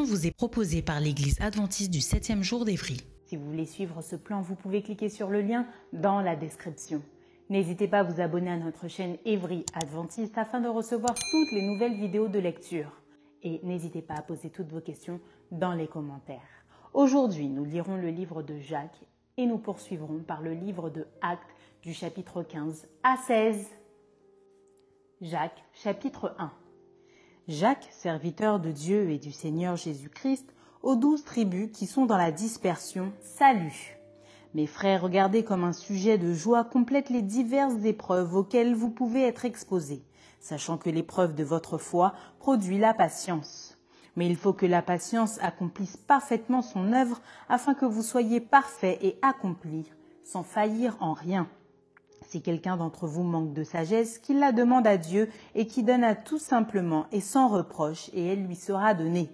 Vous est proposée par l'Église adventiste du 7e jour d'Évry. Si vous voulez suivre ce plan, vous pouvez cliquer sur le lien dans la description. N'hésitez pas à vous abonner à notre chaîne Évry Adventiste afin de recevoir toutes les nouvelles vidéos de lecture. Et n'hésitez pas à poser toutes vos questions dans les commentaires. Aujourd'hui, nous lirons le livre de Jacques et nous poursuivrons par le livre de Actes du chapitre 15 à 16. Jacques chapitre 1 Jacques, serviteur de Dieu et du Seigneur Jésus-Christ, aux douze tribus qui sont dans la dispersion, salut. Mes frères, regardez comme un sujet de joie complète les diverses épreuves auxquelles vous pouvez être exposés, sachant que l'épreuve de votre foi produit la patience. Mais il faut que la patience accomplisse parfaitement son œuvre afin que vous soyez parfaits et accomplis, sans faillir en rien. Si quelqu'un d'entre vous manque de sagesse, qu'il la demande à Dieu et qui donne à tout simplement et sans reproche, et elle lui sera donnée.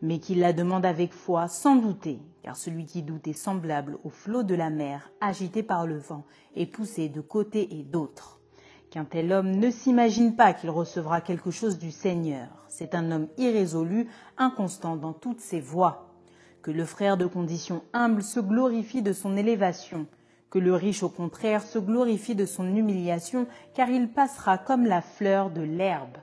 Mais qu'il la demande avec foi, sans douter, car celui qui doute est semblable au flot de la mer, agité par le vent et poussé de côté et d'autre. Qu'un tel homme ne s'imagine pas qu'il recevra quelque chose du Seigneur. C'est un homme irrésolu, inconstant dans toutes ses voies. Que le frère de condition humble se glorifie de son élévation, le riche au contraire se glorifie de son humiliation, car il passera comme la fleur de l'herbe.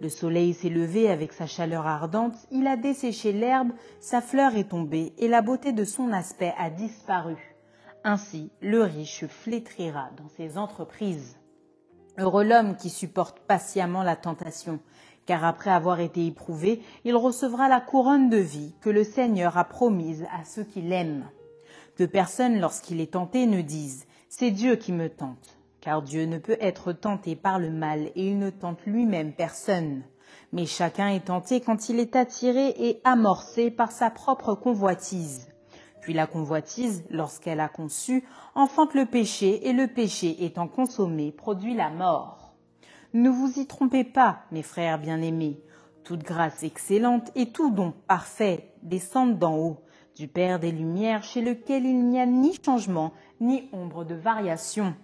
Le soleil s'est levé avec sa chaleur ardente, il a desséché l'herbe, sa fleur est tombée, et la beauté de son aspect a disparu. Ainsi, le riche flétrira dans ses entreprises. Heureux l'homme qui supporte patiemment la tentation, car après avoir été éprouvé, il recevra la couronne de vie que le Seigneur a promise à ceux qui l'aiment. Que personne, lorsqu'il est tenté, ne dise C'est Dieu qui me tente, car Dieu ne peut être tenté par le mal et il ne tente lui-même personne. Mais chacun est tenté quand il est attiré et amorcé par sa propre convoitise. Puis la convoitise, lorsqu'elle a conçu, enfante le péché et le péché étant consommé produit la mort. Ne vous y trompez pas, mes frères bien-aimés. Toute grâce excellente et tout don parfait descendent d'en haut du Père des Lumières, chez lequel il n'y a ni changement, ni ombre de variation.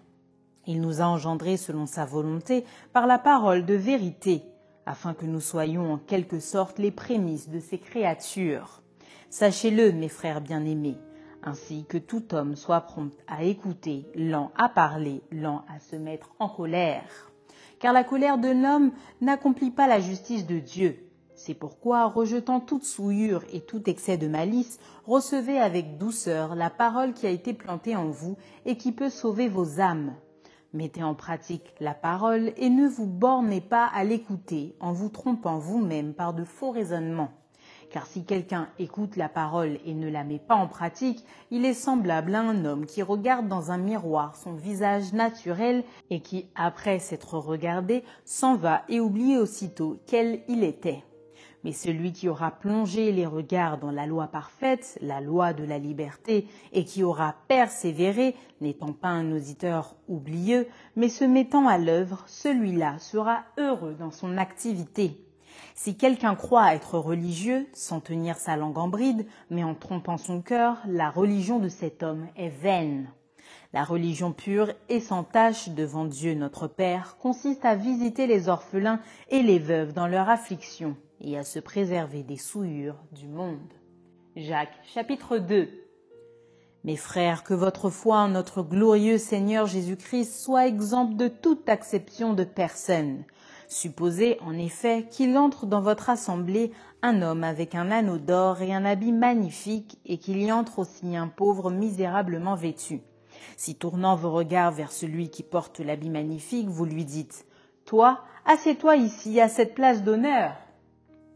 Il nous a engendrés selon sa volonté par la parole de vérité, afin que nous soyons en quelque sorte les prémices de ses créatures. Sachez-le, mes frères bien-aimés, ainsi que tout homme soit prompt à écouter, lent à parler, lent à se mettre en colère. Car la colère de l'homme n'accomplit pas la justice de Dieu. C'est pourquoi, rejetant toute souillure et tout excès de malice, recevez avec douceur la parole qui a été plantée en vous et qui peut sauver vos âmes. Mettez en pratique la parole et ne vous bornez pas à l'écouter en vous trompant vous-même par de faux raisonnements. Car si quelqu'un écoute la parole et ne la met pas en pratique, il est semblable à un homme qui regarde dans un miroir son visage naturel et qui, après s'être regardé, s'en va et oublie aussitôt quel il était. Mais celui qui aura plongé les regards dans la loi parfaite, la loi de la liberté, et qui aura persévéré, n'étant pas un auditeur oublieux, mais se mettant à l'œuvre, celui-là sera heureux dans son activité. Si quelqu'un croit être religieux, sans tenir sa langue en bride, mais en trompant son cœur, la religion de cet homme est vaine. La religion pure et sans tache devant Dieu notre Père consiste à visiter les orphelins et les veuves dans leur affliction et à se préserver des souillures du monde. Jacques chapitre 2 Mes frères, que votre foi en notre glorieux Seigneur Jésus-Christ soit exempte de toute acception de personne. Supposez en effet qu'il entre dans votre assemblée un homme avec un anneau d'or et un habit magnifique, et qu'il y entre aussi un pauvre misérablement vêtu. Si tournant vos regards vers celui qui porte l'habit magnifique, vous lui dites Toi, assieds-toi ici à cette place d'honneur.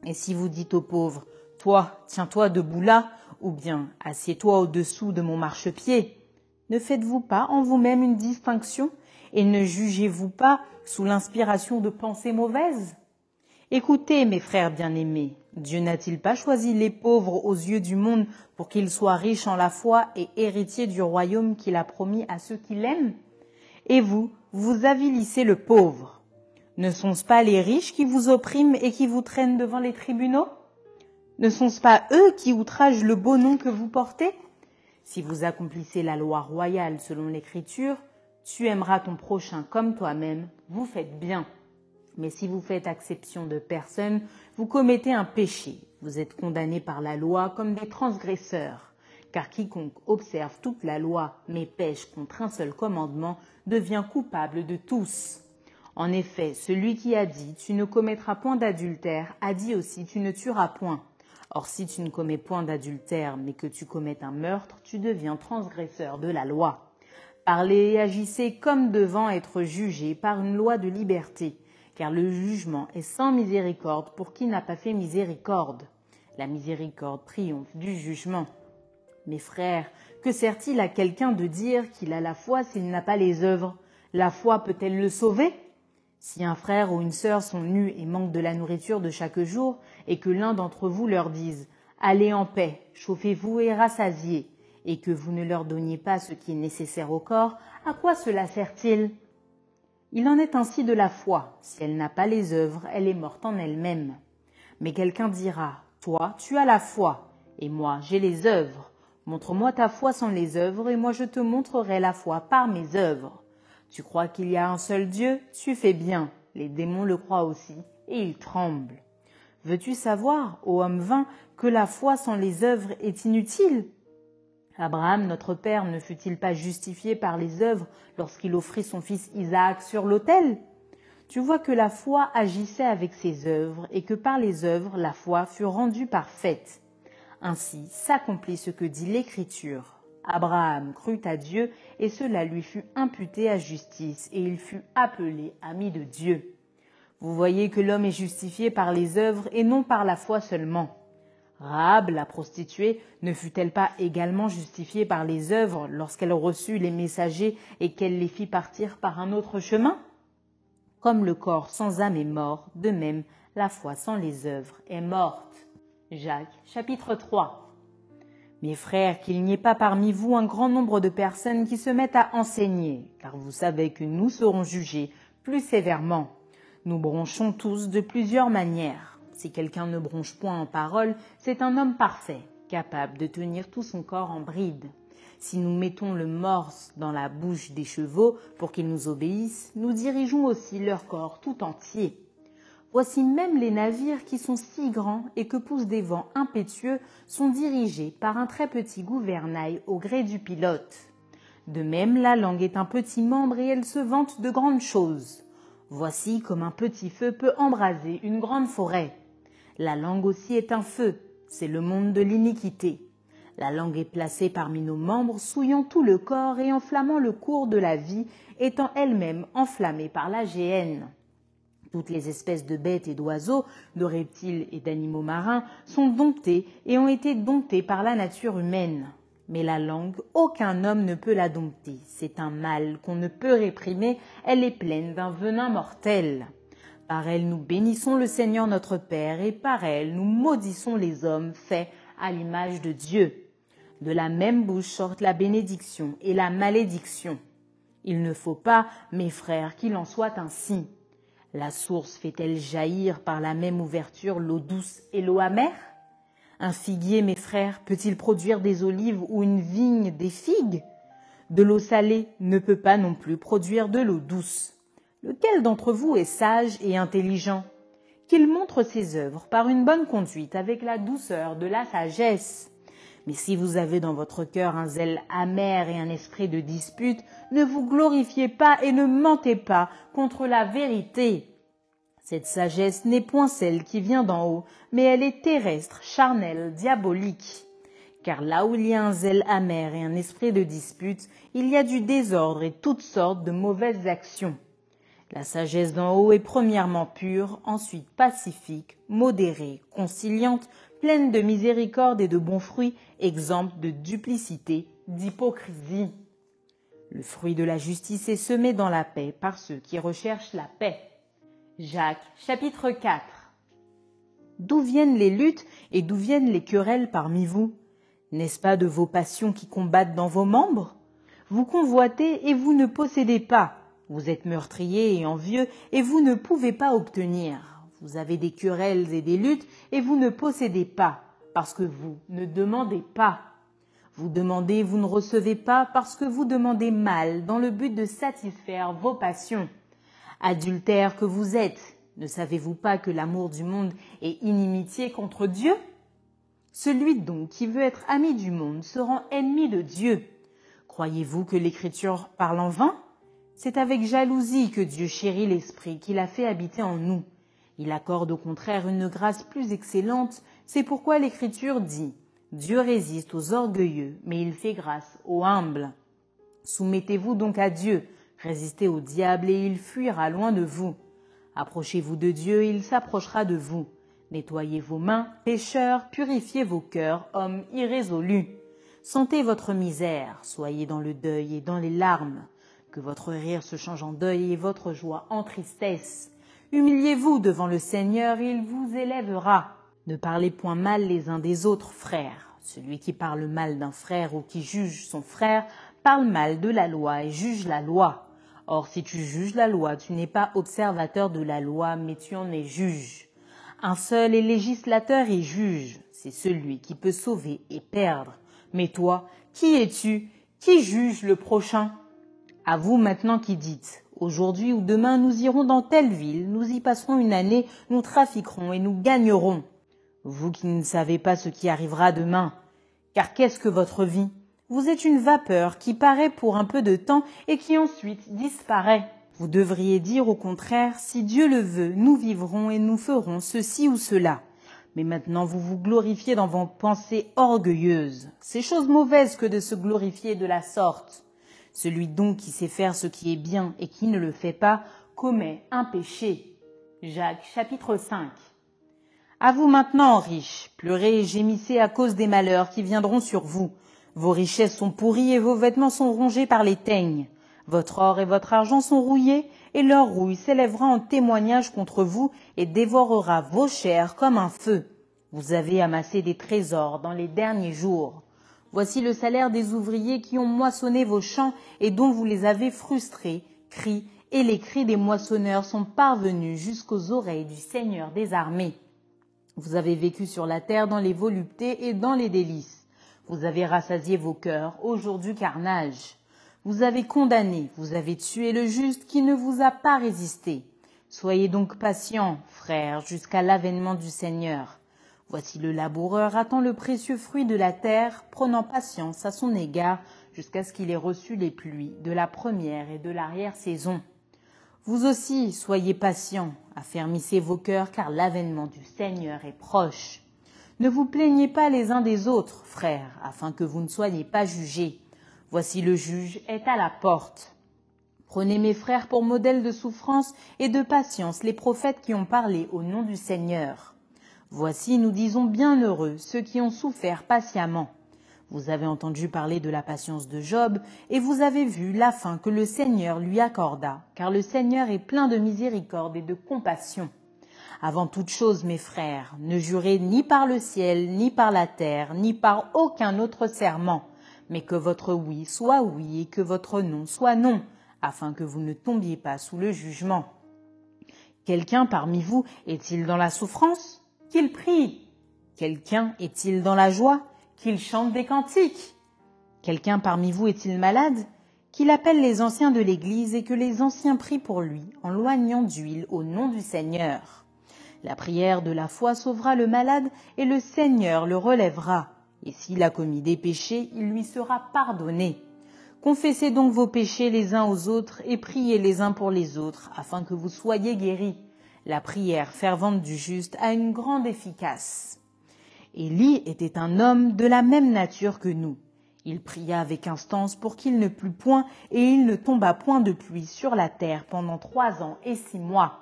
Et si vous dites aux pauvres, Toi, tiens-toi debout là, ou bien assieds-toi au-dessous de mon marchepied, ne faites-vous pas en vous-même une distinction et ne jugez-vous pas sous l'inspiration de pensées mauvaises? Écoutez, mes frères bien-aimés, Dieu n'a-t-il pas choisi les pauvres aux yeux du monde pour qu'ils soient riches en la foi et héritiers du royaume qu'il a promis à ceux qui l'aiment? Et vous, vous avilissez le pauvre. Ne sont-ce pas les riches qui vous oppriment et qui vous traînent devant les tribunaux? Ne sont-ce pas eux qui outragent le beau nom que vous portez? Si vous accomplissez la loi royale selon l'Écriture, tu aimeras ton prochain comme toi-même, vous faites bien. Mais si vous faites exception de personne, vous commettez un péché. Vous êtes condamnés par la loi comme des transgresseurs. Car quiconque observe toute la loi mais pêche contre un seul commandement devient coupable de tous. En effet, celui qui a dit Tu ne commettras point d'adultère a dit aussi Tu ne tueras point. Or si tu ne commets point d'adultère mais que tu commets un meurtre, tu deviens transgresseur de la loi. Parlez et agissez comme devant être jugés par une loi de liberté car le jugement est sans miséricorde pour qui n'a pas fait miséricorde. La miséricorde triomphe du jugement. Mes frères, que sert-il à quelqu'un de dire qu'il a la foi s'il n'a pas les œuvres? La foi peut-elle le sauver? Si un frère ou une sœur sont nus et manquent de la nourriture de chaque jour, et que l'un d'entre vous leur dise Allez en paix, chauffez-vous et rassasiez, et que vous ne leur donniez pas ce qui est nécessaire au corps, à quoi cela sert-il? Il en est ainsi de la foi. Si elle n'a pas les œuvres, elle est morte en elle-même. Mais quelqu'un dira, Toi, tu as la foi, et moi, j'ai les œuvres. Montre-moi ta foi sans les œuvres, et moi je te montrerai la foi par mes œuvres. Tu crois qu'il y a un seul Dieu? Tu fais bien. Les démons le croient aussi, et ils tremblent. Veux-tu savoir, ô homme vain, que la foi sans les œuvres est inutile? Abraham, notre Père, ne fut-il pas justifié par les œuvres lorsqu'il offrit son fils Isaac sur l'autel? Tu vois que la foi agissait avec ses œuvres et que par les œuvres la foi fut rendue parfaite. Ainsi s'accomplit ce que dit l'Écriture. Abraham crut à Dieu et cela lui fut imputé à justice et il fut appelé ami de Dieu. Vous voyez que l'homme est justifié par les œuvres et non par la foi seulement. Rahab, la prostituée, ne fut-elle pas également justifiée par les œuvres lorsqu'elle reçut les messagers et qu'elle les fit partir par un autre chemin? Comme le corps sans âme est mort, de même la foi sans les œuvres est morte. Jacques chapitre 3 Mes frères, qu'il n'y ait pas parmi vous un grand nombre de personnes qui se mettent à enseigner, car vous savez que nous serons jugés plus sévèrement. Nous bronchons tous de plusieurs manières. Si quelqu'un ne bronche point en parole, c'est un homme parfait, capable de tenir tout son corps en bride. Si nous mettons le morse dans la bouche des chevaux pour qu'ils nous obéissent, nous dirigeons aussi leur corps tout entier. Voici même les navires qui sont si grands et que poussent des vents impétueux sont dirigés par un très petit gouvernail au gré du pilote. De même, la langue est un petit membre et elle se vante de grandes choses. Voici comme un petit feu peut embraser une grande forêt. La langue aussi est un feu, c'est le monde de l'iniquité. La langue est placée parmi nos membres, souillant tout le corps et enflammant le cours de la vie, étant elle-même enflammée par la géhenne. Toutes les espèces de bêtes et d'oiseaux, de reptiles et d'animaux marins sont domptées et ont été domptées par la nature humaine. Mais la langue, aucun homme ne peut la dompter. C'est un mal qu'on ne peut réprimer, elle est pleine d'un venin mortel. Par elle nous bénissons le Seigneur notre Père, et par elle nous maudissons les hommes faits à l'image de Dieu. De la même bouche sortent la bénédiction et la malédiction. Il ne faut pas, mes frères, qu'il en soit ainsi. La source fait-elle jaillir par la même ouverture l'eau douce et l'eau amère? Un figuier, mes frères, peut-il produire des olives ou une vigne des figues? De l'eau salée ne peut pas non plus produire de l'eau douce. Lequel d'entre vous est sage et intelligent? Qu'il montre ses œuvres par une bonne conduite avec la douceur de la sagesse. Mais si vous avez dans votre cœur un zèle amer et un esprit de dispute, ne vous glorifiez pas et ne mentez pas contre la vérité. Cette sagesse n'est point celle qui vient d'en haut, mais elle est terrestre, charnelle, diabolique. Car là où il y a un zèle amer et un esprit de dispute, il y a du désordre et toutes sortes de mauvaises actions. La sagesse d'en haut est premièrement pure, ensuite pacifique, modérée, conciliante, pleine de miséricorde et de bons fruits, exempte de duplicité, d'hypocrisie. Le fruit de la justice est semé dans la paix par ceux qui recherchent la paix. Jacques chapitre 4 D'où viennent les luttes et d'où viennent les querelles parmi vous? N'est-ce pas de vos passions qui combattent dans vos membres? Vous convoitez et vous ne possédez pas. Vous êtes meurtrier et envieux et vous ne pouvez pas obtenir. Vous avez des querelles et des luttes et vous ne possédez pas parce que vous ne demandez pas. Vous demandez, vous ne recevez pas parce que vous demandez mal dans le but de satisfaire vos passions. Adultère que vous êtes, ne savez-vous pas que l'amour du monde est inimitié contre Dieu? Celui donc qui veut être ami du monde se rend ennemi de Dieu. Croyez-vous que l'Écriture parle en vain? C'est avec jalousie que Dieu chérit l'Esprit qu'il a fait habiter en nous. Il accorde au contraire une grâce plus excellente, c'est pourquoi l'Écriture dit Dieu résiste aux orgueilleux, mais il fait grâce aux humbles. Soumettez-vous donc à Dieu, résistez au diable et il fuira loin de vous. Approchez-vous de Dieu, il s'approchera de vous. Nettoyez vos mains, pécheurs, purifiez vos cœurs, hommes irrésolus. Sentez votre misère, soyez dans le deuil et dans les larmes. Que votre rire se change en deuil et votre joie en tristesse. Humiliez-vous devant le Seigneur, il vous élèvera. Ne parlez point mal les uns des autres, frères. Celui qui parle mal d'un frère ou qui juge son frère parle mal de la loi et juge la loi. Or, si tu juges la loi, tu n'es pas observateur de la loi, mais tu en es juge. Un seul est législateur et juge, c'est celui qui peut sauver et perdre. Mais toi, qui es-tu? Qui juge le prochain? À vous maintenant qui dites, aujourd'hui ou demain nous irons dans telle ville, nous y passerons une année, nous trafiquerons et nous gagnerons vous qui ne savez pas ce qui arrivera demain. Car qu'est-ce que votre vie? Vous êtes une vapeur qui paraît pour un peu de temps et qui ensuite disparaît. Vous devriez dire au contraire, si Dieu le veut, nous vivrons et nous ferons ceci ou cela. Mais maintenant vous vous glorifiez dans vos pensées orgueilleuses. C'est chose mauvaise que de se glorifier de la sorte. Celui donc qui sait faire ce qui est bien et qui ne le fait pas commet un péché. Jacques chapitre 5 à vous maintenant, riches, pleurez et gémissez à cause des malheurs qui viendront sur vous. Vos richesses sont pourries et vos vêtements sont rongés par les teignes. Votre or et votre argent sont rouillés, et leur rouille s'élèvera en témoignage contre vous et dévorera vos chairs comme un feu. Vous avez amassé des trésors dans les derniers jours. Voici le salaire des ouvriers qui ont moissonné vos champs et dont vous les avez frustrés. Cris et les cris des moissonneurs sont parvenus jusqu'aux oreilles du Seigneur des armées. Vous avez vécu sur la terre dans les voluptés et dans les délices. Vous avez rassasié vos cœurs au jour du carnage. Vous avez condamné, vous avez tué le juste qui ne vous a pas résisté. Soyez donc patients, frères, jusqu'à l'avènement du Seigneur. Voici le laboureur attend le précieux fruit de la terre, prenant patience à son égard jusqu'à ce qu'il ait reçu les pluies de la première et de l'arrière-saison. Vous aussi, soyez patients, affermissez vos cœurs, car l'avènement du Seigneur est proche. Ne vous plaignez pas les uns des autres, frères, afin que vous ne soyez pas jugés. Voici le juge est à la porte. Prenez mes frères pour modèles de souffrance et de patience les prophètes qui ont parlé au nom du Seigneur. Voici, nous disons bien heureux ceux qui ont souffert patiemment. Vous avez entendu parler de la patience de Job, et vous avez vu la fin que le Seigneur lui accorda, car le Seigneur est plein de miséricorde et de compassion. Avant toute chose, mes frères, ne jurez ni par le ciel, ni par la terre, ni par aucun autre serment, mais que votre oui soit oui et que votre non soit non, afin que vous ne tombiez pas sous le jugement. Quelqu'un parmi vous est-il dans la souffrance? Qu'il prie. Quelqu'un est-il dans la joie qu'il chante des cantiques? Quelqu'un parmi vous est-il malade Qu'il appelle les anciens de l'Église et que les anciens prient pour lui en loignant d'huile au nom du Seigneur? La prière de la foi sauvera le malade et le Seigneur le relèvera. Et s'il a commis des péchés, il lui sera pardonné. Confessez donc vos péchés les uns aux autres et priez les uns pour les autres afin que vous soyez guéris. La prière fervente du juste a une grande efficace. Élie était un homme de la même nature que nous. Il pria avec instance pour qu'il ne plût point et il ne tomba point de pluie sur la terre pendant trois ans et six mois.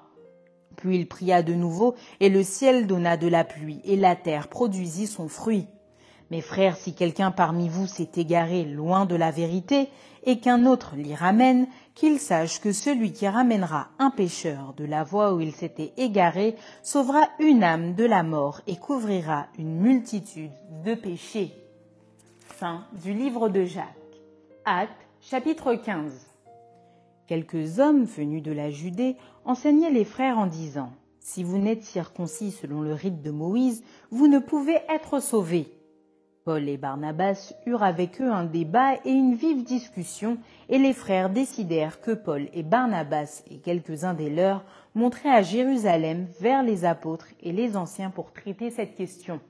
Puis il pria de nouveau et le ciel donna de la pluie et la terre produisit son fruit. Mes frères, si quelqu'un parmi vous s'est égaré loin de la vérité et qu'un autre l'y ramène, qu'il sache que celui qui ramènera un pécheur de la voie où il s'était égaré sauvera une âme de la mort et couvrira une multitude de péchés. Fin du livre de Jacques. Acte chapitre 15. Quelques hommes venus de la Judée enseignaient les frères en disant Si vous n'êtes circoncis selon le rite de Moïse, vous ne pouvez être sauvés. Paul et Barnabas eurent avec eux un débat et une vive discussion, et les frères décidèrent que Paul et Barnabas et quelques-uns des leurs montraient à Jérusalem vers les apôtres et les anciens pour traiter cette question.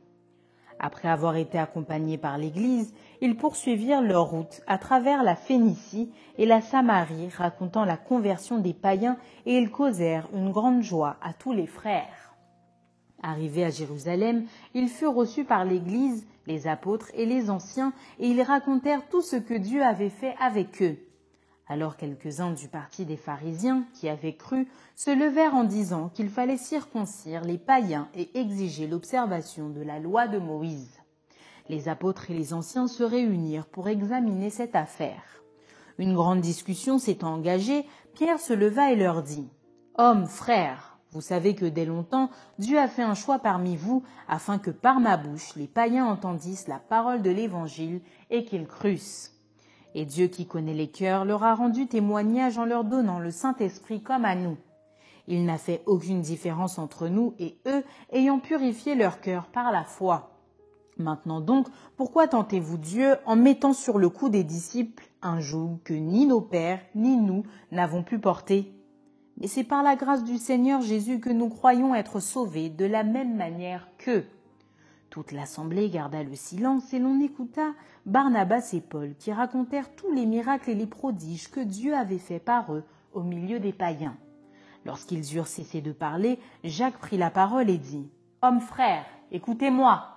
Après avoir été accompagnés par l'Église, ils poursuivirent leur route à travers la Phénicie et la Samarie, racontant la conversion des païens, et ils causèrent une grande joie à tous les frères. Arrivés à Jérusalem, ils furent reçus par l'Église, les apôtres et les anciens, et ils racontèrent tout ce que Dieu avait fait avec eux. Alors quelques-uns du parti des pharisiens, qui avaient cru, se levèrent en disant qu'il fallait circoncire les païens et exiger l'observation de la loi de Moïse. Les apôtres et les anciens se réunirent pour examiner cette affaire. Une grande discussion s'étant engagée, Pierre se leva et leur dit Hommes, frères, vous savez que dès longtemps, Dieu a fait un choix parmi vous afin que par ma bouche les païens entendissent la parole de l'Évangile et qu'ils crussent. Et Dieu qui connaît les cœurs leur a rendu témoignage en leur donnant le Saint-Esprit comme à nous. Il n'a fait aucune différence entre nous et eux, ayant purifié leur cœur par la foi. Maintenant donc, pourquoi tentez-vous Dieu en mettant sur le cou des disciples un joug que ni nos pères ni nous n'avons pu porter? Et c'est par la grâce du Seigneur Jésus que nous croyons être sauvés de la même manière qu'eux. Toute l'assemblée garda le silence et l'on écouta Barnabas et Paul qui racontèrent tous les miracles et les prodiges que Dieu avait faits par eux au milieu des païens. Lorsqu'ils eurent cessé de parler, Jacques prit la parole et dit Hommes frères, écoutez-moi.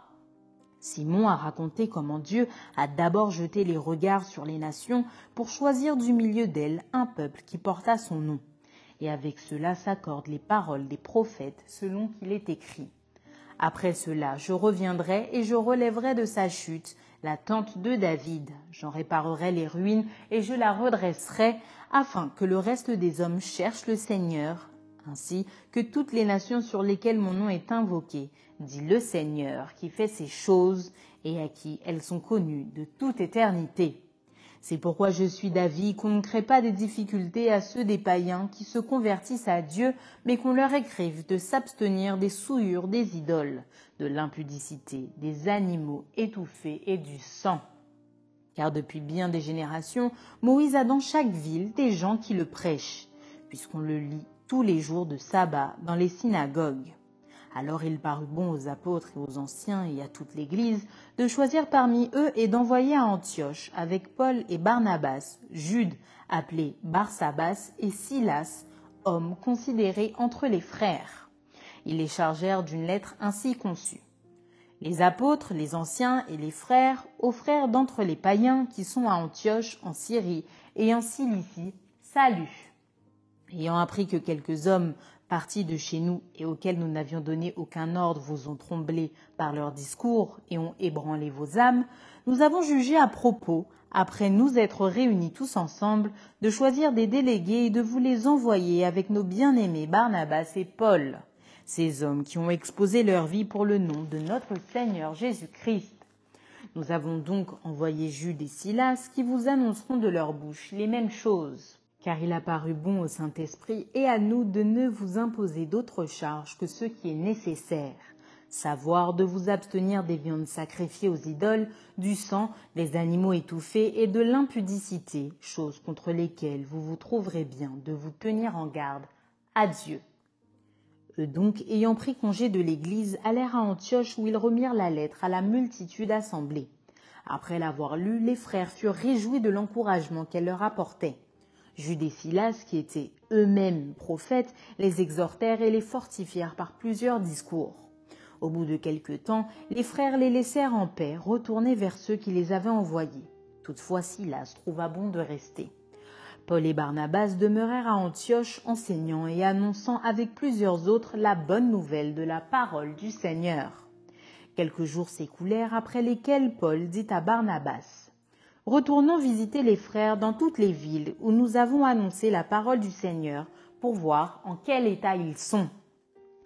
Simon a raconté comment Dieu a d'abord jeté les regards sur les nations pour choisir du milieu d'elles un peuple qui porta son nom et avec cela s'accordent les paroles des prophètes selon qu'il est écrit. Après cela, je reviendrai et je relèverai de sa chute la tente de David, j'en réparerai les ruines et je la redresserai, afin que le reste des hommes cherche le Seigneur, ainsi que toutes les nations sur lesquelles mon nom est invoqué, dit le Seigneur qui fait ces choses et à qui elles sont connues de toute éternité. C'est pourquoi je suis d'avis qu'on ne crée pas de difficultés à ceux des païens qui se convertissent à Dieu, mais qu'on leur écrive de s'abstenir des souillures des idoles, de l'impudicité, des animaux étouffés et du sang. Car depuis bien des générations, Moïse a dans chaque ville des gens qui le prêchent, puisqu'on le lit tous les jours de sabbat dans les synagogues. Alors il parut bon aux apôtres et aux anciens et à toute l'Église de choisir parmi eux et d'envoyer à Antioche avec Paul et Barnabas, Jude, appelé Barsabas, et Silas, hommes considérés entre les frères. Ils les chargèrent d'une lettre ainsi conçue. Les apôtres, les anciens et les frères aux frères d'entre les païens qui sont à Antioche, en Syrie et en Cilicie, salut. Ayant appris que quelques hommes partis de chez nous et auxquels nous n'avions donné aucun ordre vous ont tremblé par leurs discours et ont ébranlé vos âmes, nous avons jugé à propos, après nous être réunis tous ensemble, de choisir des délégués et de vous les envoyer avec nos bien-aimés Barnabas et Paul, ces hommes qui ont exposé leur vie pour le nom de notre Seigneur Jésus-Christ. Nous avons donc envoyé Jude et Silas qui vous annonceront de leur bouche les mêmes choses car il a paru bon au Saint-Esprit et à nous de ne vous imposer d'autre charge que ce qui est nécessaire, savoir de vous abstenir des viandes sacrifiées aux idoles, du sang, des animaux étouffés et de l'impudicité, choses contre lesquelles vous vous trouverez bien de vous tenir en garde. Adieu. Eux donc, ayant pris congé de l'Église, allèrent à Antioche où ils remirent la lettre à la multitude assemblée. Après l'avoir lue, les frères furent réjouis de l'encouragement qu'elle leur apportait. Jude et Silas, qui étaient eux-mêmes prophètes, les exhortèrent et les fortifièrent par plusieurs discours. Au bout de quelque temps, les frères les laissèrent en paix, retournés vers ceux qui les avaient envoyés. Toutefois, Silas trouva bon de rester. Paul et Barnabas demeurèrent à Antioche enseignant et annonçant avec plusieurs autres la bonne nouvelle de la parole du Seigneur. Quelques jours s'écoulèrent après lesquels Paul dit à Barnabas Retournons visiter les frères dans toutes les villes où nous avons annoncé la parole du Seigneur pour voir en quel état ils sont.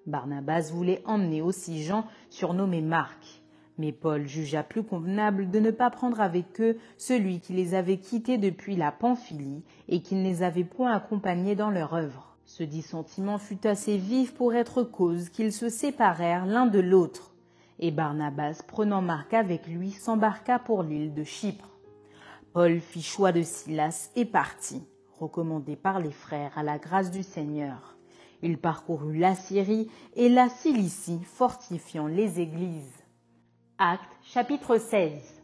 Barnabas voulait emmener aussi Jean, surnommé Marc. Mais Paul jugea plus convenable de ne pas prendre avec eux celui qui les avait quittés depuis la Pamphylie et qui ne les avait point accompagnés dans leur œuvre. Ce dissentiment fut assez vif pour être cause qu'ils se séparèrent l'un de l'autre. Et Barnabas, prenant Marc avec lui, s'embarqua pour l'île de Chypre. Paul fit choix de Silas et partit, recommandé par les frères à la grâce du Seigneur. Il parcourut la Syrie et la Cilicie, fortifiant les églises. Actes chapitre 16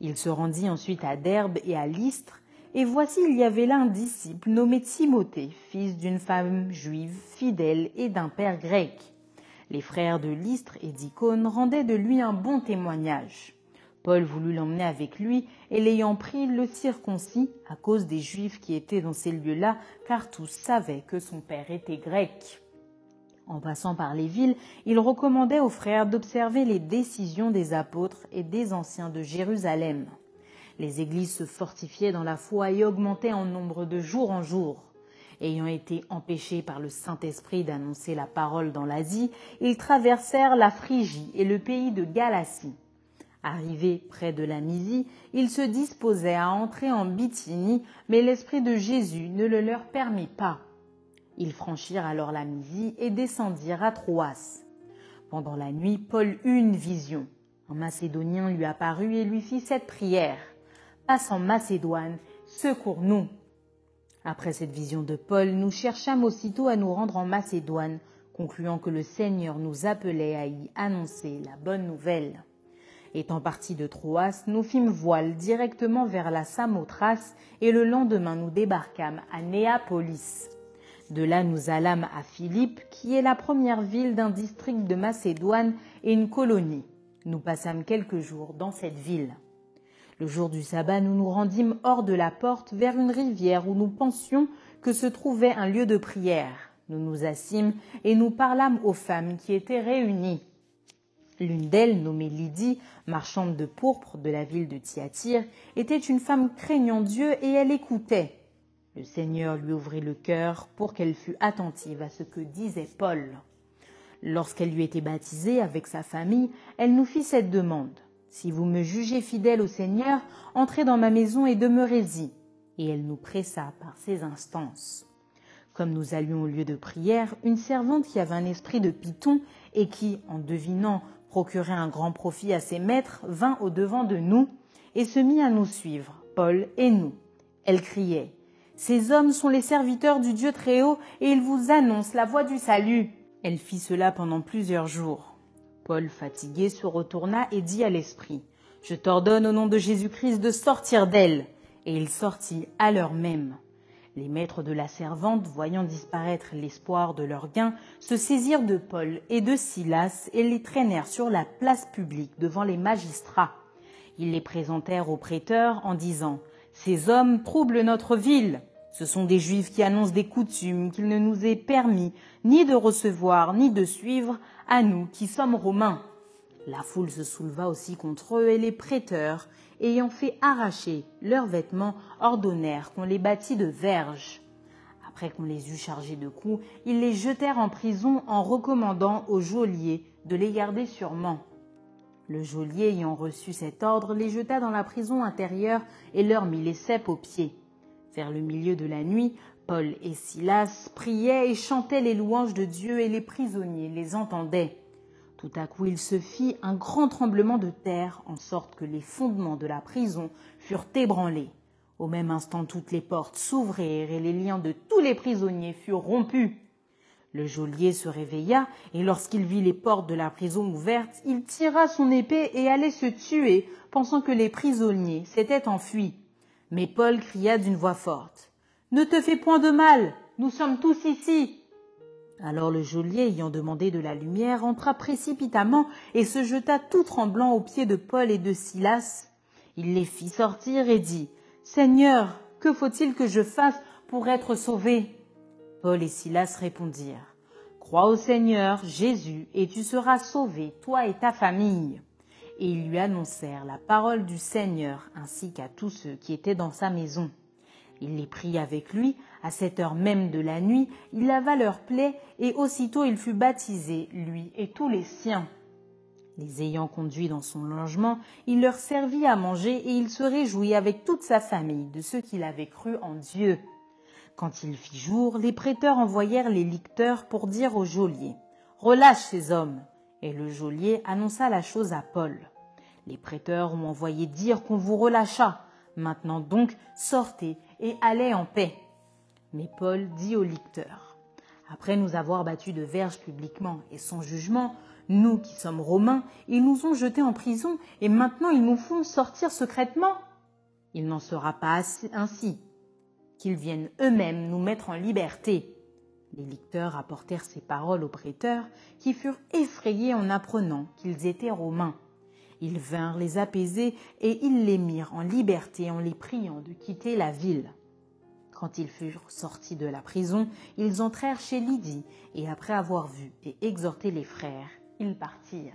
Il se rendit ensuite à Derbe et à Lystre, et voici il y avait là un disciple nommé Timothée, fils d'une femme juive fidèle et d'un père grec. Les frères de Lystre et d'Icône rendaient de lui un bon témoignage. Paul voulut l'emmener avec lui, et l'ayant pris, le circoncis, à cause des Juifs qui étaient dans ces lieux-là, car tous savaient que son père était grec. En passant par les villes, il recommandait aux frères d'observer les décisions des apôtres et des anciens de Jérusalem. Les églises se fortifiaient dans la foi et augmentaient en nombre de jour en jour. Ayant été empêchés par le Saint-Esprit d'annoncer la parole dans l'Asie, ils traversèrent la Phrygie et le pays de Galatie. Arrivés près de la Mysie, ils se disposaient à entrer en Bithynie, mais l'Esprit de Jésus ne le leur permit pas. Ils franchirent alors la Mysie et descendirent à Troas. Pendant la nuit, Paul eut une vision. Un Macédonien lui apparut et lui fit cette prière. Passe en Macédoine, secours-nous. Après cette vision de Paul, nous cherchâmes aussitôt à nous rendre en Macédoine, concluant que le Seigneur nous appelait à y annoncer la bonne nouvelle. Étant partis de Troas, nous fîmes voile directement vers la Samothrace et le lendemain nous débarquâmes à Néapolis. De là nous allâmes à Philippe, qui est la première ville d'un district de Macédoine et une colonie. Nous passâmes quelques jours dans cette ville. Le jour du sabbat, nous nous rendîmes hors de la porte vers une rivière où nous pensions que se trouvait un lieu de prière. Nous nous assîmes et nous parlâmes aux femmes qui étaient réunies. L'une d'elles, nommée Lydie, marchande de pourpre de la ville de Thyatire, était une femme craignant Dieu et elle écoutait. Le Seigneur lui ouvrit le cœur pour qu'elle fût attentive à ce que disait Paul. Lorsqu'elle lui était baptisée avec sa famille, elle nous fit cette demande. Si vous me jugez fidèle au Seigneur, entrez dans ma maison et demeurez-y. Et elle nous pressa par ses instances. Comme nous allions au lieu de prière, une servante qui avait un esprit de python et qui, en devinant, procurait un grand profit à ses maîtres, vint au devant de nous et se mit à nous suivre, Paul et nous. Elle criait ces hommes sont les serviteurs du Dieu Très-Haut et ils vous annoncent la voie du salut. Elle fit cela pendant plusieurs jours. Paul, fatigué, se retourna et dit à l'esprit, Je t'ordonne au nom de Jésus-Christ de sortir d'elle. Et il sortit à l'heure même. Les maîtres de la servante, voyant disparaître l'espoir de leur gain, se saisirent de Paul et de Silas et les traînèrent sur la place publique devant les magistrats. Ils les présentèrent aux prêteurs en disant Ces hommes troublent notre ville. Ce sont des Juifs qui annoncent des coutumes qu'il ne nous est permis ni de recevoir ni de suivre à nous qui sommes romains. La foule se souleva aussi contre eux et les prêteurs, ayant fait arracher leurs vêtements, ordonnèrent qu'on les bâtît de verges. Après qu'on les eut chargés de coups, ils les jetèrent en prison en recommandant au geôlier de les garder sûrement. Le geôlier ayant reçu cet ordre les jeta dans la prison intérieure et leur mit les cèpes aux pieds. Vers le milieu de la nuit, Paul et Silas priaient et chantaient les louanges de Dieu et les prisonniers les entendaient. Tout à coup il se fit un grand tremblement de terre, en sorte que les fondements de la prison furent ébranlés. Au même instant toutes les portes s'ouvrirent et les liens de tous les prisonniers furent rompus. Le geôlier se réveilla, et lorsqu'il vit les portes de la prison ouvertes, il tira son épée et allait se tuer, pensant que les prisonniers s'étaient enfuis. Mais Paul cria d'une voix forte. Ne te fais point de mal, nous sommes tous ici. Alors le geôlier, ayant demandé de la lumière, entra précipitamment et se jeta tout tremblant aux pieds de Paul et de Silas. Il les fit sortir et dit, Seigneur, que faut-il que je fasse pour être sauvé? Paul et Silas répondirent, Crois au Seigneur Jésus et tu seras sauvé, toi et ta famille. Et ils lui annoncèrent la parole du Seigneur ainsi qu'à tous ceux qui étaient dans sa maison. Il les prit avec lui, à cette heure même de la nuit, il lava leurs plaies, et aussitôt il fut baptisé, lui et tous les siens. Les ayant conduits dans son logement, il leur servit à manger, et il se réjouit avec toute sa famille de ce qu'il avait cru en Dieu. Quand il fit jour, les prêteurs envoyèrent les licteurs pour dire au geôlier Relâche ces hommes. Et le geôlier annonça la chose à Paul. Les prêteurs ont envoyé dire qu'on vous relâcha. Maintenant donc, sortez et allez en paix. Mais Paul dit au licteur, Après nous avoir battus de verge publiquement et sans jugement, nous qui sommes romains, ils nous ont jetés en prison et maintenant ils nous font sortir secrètement. Il n'en sera pas ainsi. Qu'ils viennent eux-mêmes nous mettre en liberté. Les licteurs apportèrent ces paroles aux prêteurs, qui furent effrayés en apprenant qu'ils étaient romains. Ils vinrent les apaiser et ils les mirent en liberté en les priant de quitter la ville. Quand ils furent sortis de la prison, ils entrèrent chez Lydie et après avoir vu et exhorté les frères, ils partirent.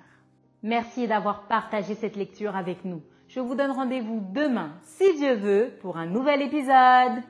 Merci d'avoir partagé cette lecture avec nous. Je vous donne rendez-vous demain, si Dieu veut, pour un nouvel épisode.